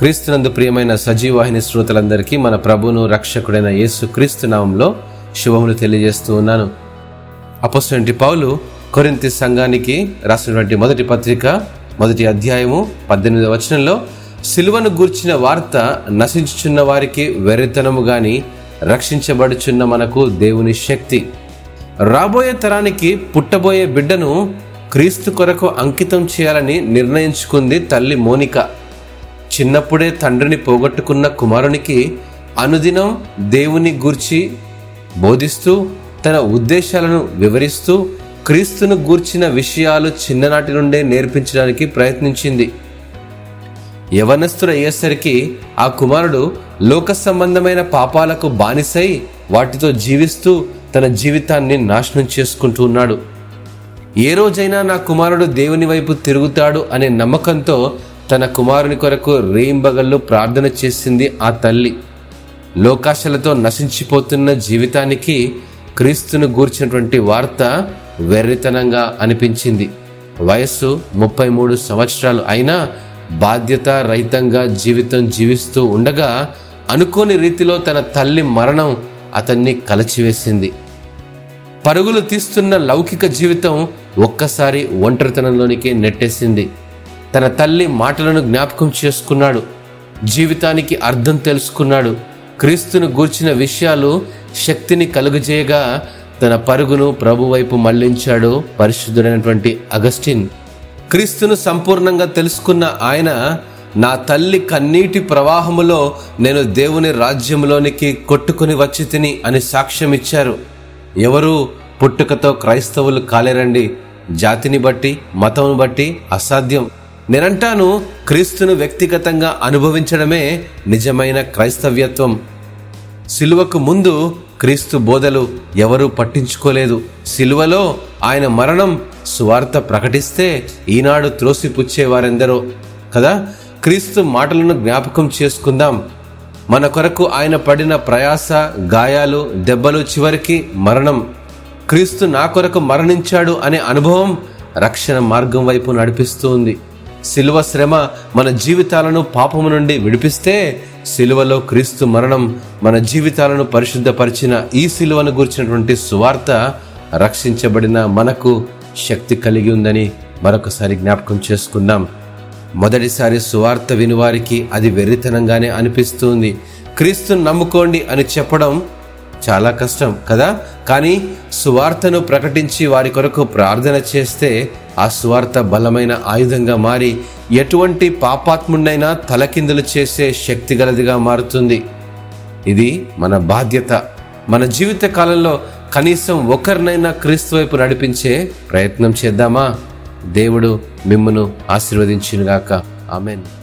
క్రీస్తునందు ప్రియమైన సజీవాహిని శ్రోతలందరికీ మన ప్రభును రక్షకుడైన యేసు క్రీస్తు నామంలో శుభములు తెలియజేస్తూ ఉన్నాను. అపోసినటువంటి పౌలు కొరింతి సంఘానికి రాసినటువంటి మొదటి పత్రిక మొదటి అధ్యాయము పద్దెనిమిదవ వచనంలో సిలువను గూర్చిన వార్త నశించుచున్న వారికి వెర్రితనము గాని రక్షించబడుచున్న మనకు దేవుని శక్తి. రాబోయే తరానికి పుట్టబోయే బిడ్డను క్రీస్తు కొరకు అంకితం చేయాలని నిర్ణయించుకుంది తల్లి మోనిక. చిన్నప్పుడే తండ్రిని పోగొట్టుకున్న కుమారునికి అనుదినం దేవుని గూర్చి బోధిస్తూ తన ఉద్దేశాలను వివరిస్తూ క్రీస్తును గూర్చిన విషయాలు చిన్ననాటి నుండే నేర్పించడానికి ప్రయత్నించింది. యవనస్తుడు అయ్యేసరికి ఆ కుమారుడు లోక సంబంధమైన పాపాలకు బానిసై వాటితో జీవిస్తూ తన జీవితాన్ని నాశనం చేసుకుంటూ ఉన్నాడు. ఏ రోజైనా నా కుమారుడు దేవుని వైపు తిరుగుతాడు అనే నమ్మకంతో తన కుమారుని కొరకు రేయింబగళ్ళు ప్రార్థన చేసింది ఆ తల్లి. లోకాశలతో నశించిపోతున్న జీవితానికి క్రీస్తును గూర్చినటువంటి వార్త వెర్రితనంగా అనిపించింది. వయస్సు ముప్పై మూడు సంవత్సరాలు అయినా బాధ్యత రహితంగా జీవితం జీవిస్తూ ఉండగా అనుకోని రీతిలో తన తల్లి మరణం అతన్ని కలచివేసింది. పరుగులు తీస్తున్న లౌకిక జీవితం ఒక్కసారి ఒంటరితనంలోనికి నెట్టేసింది. తన తల్లి మాటలను జ్ఞాపకం చేసుకున్నాడు. జీవితానికి అర్థం తెలుసుకున్నాడు. క్రీస్తును గూర్చిన విషయాలు శక్తిని కలుగజేయగా తన పరుగును ప్రభు వైపు మళ్ళించాడు పరిశుద్ధుడైనటువంటి అగస్టిన్. క్రీస్తును సంపూర్ణంగా తెలుసుకున్న ఆయన నా తల్లి కన్నీటి ప్రవాహములో నేను దేవుని రాజ్యంలోనికి కొట్టుకుని వచ్చి తిని అని సాక్ష్యం ఇచ్చారు. ఎవరు పుట్టుకతో క్రైస్తవులు కాలేరండి? జాతిని బట్టి మతం బట్టి అసాధ్యం. నేనంటాను క్రీస్తును వ్యక్తిగతంగా అనుభవించడమే నిజమైన క్రైస్తవ్యత్వం. సిలువకు ముందు క్రీస్తు బోధలు ఎవరూ పట్టించుకోలేదు. సిలువలో ఆయన మరణం సువార్త ప్రకటిస్తే ఈనాడు త్రోసిపుచ్చేవారెందరో. కదా? క్రీస్తు మాటలను జ్ఞాపకం చేసుకుందాం. మన కొరకు ఆయన పడిన ప్రయాస గాయాలు దెబ్బలు చివరికి మరణం. క్రీస్తు నా కొరకు మరణించాడు అనే అనుభవం రక్షణ మార్గం వైపు నడిపిస్తూ ఉంది సిలువ శ్రమ మన జీవితాలను పాపము నుండి విడిపిస్తే సిలువలో క్రీస్తు మరణం మన జీవితాలను పరిశుద్ధపరిచిన ఈ సిలువను గురించినటువంటి సువార్త రక్షించబడిన మనకు శక్తి కలిగి ఉందని మరొకసారి జ్ఞాపకం చేసుకుందాం. మొదటిసారి సువార్త వినివారికి అది వెర్రితనంగానే అనిపిస్తుంది. క్రీస్తును నమ్ముకోండి అని చెప్పడం చాలా కష్టం కదా? కానీ సువార్తను ప్రకటించి వారి కొరకు ప్రార్థన చేస్తే ఆ సువార్త బలమైన ఆయుధంగా మారి ఎటువంటి పాపాత్ముడైనా తలకిందులు చేసే శక్తి గలదిగా మారుతుంది. ఇది మన బాధ్యత. మన జీవిత కాలంలో కనీసం ఒకరినైనా క్రీస్తు వైపు నడిపించే ప్రయత్నం చేద్దామా? దేవుడు మిమ్మను ఆశీర్వదించినగాక. ఆమెను.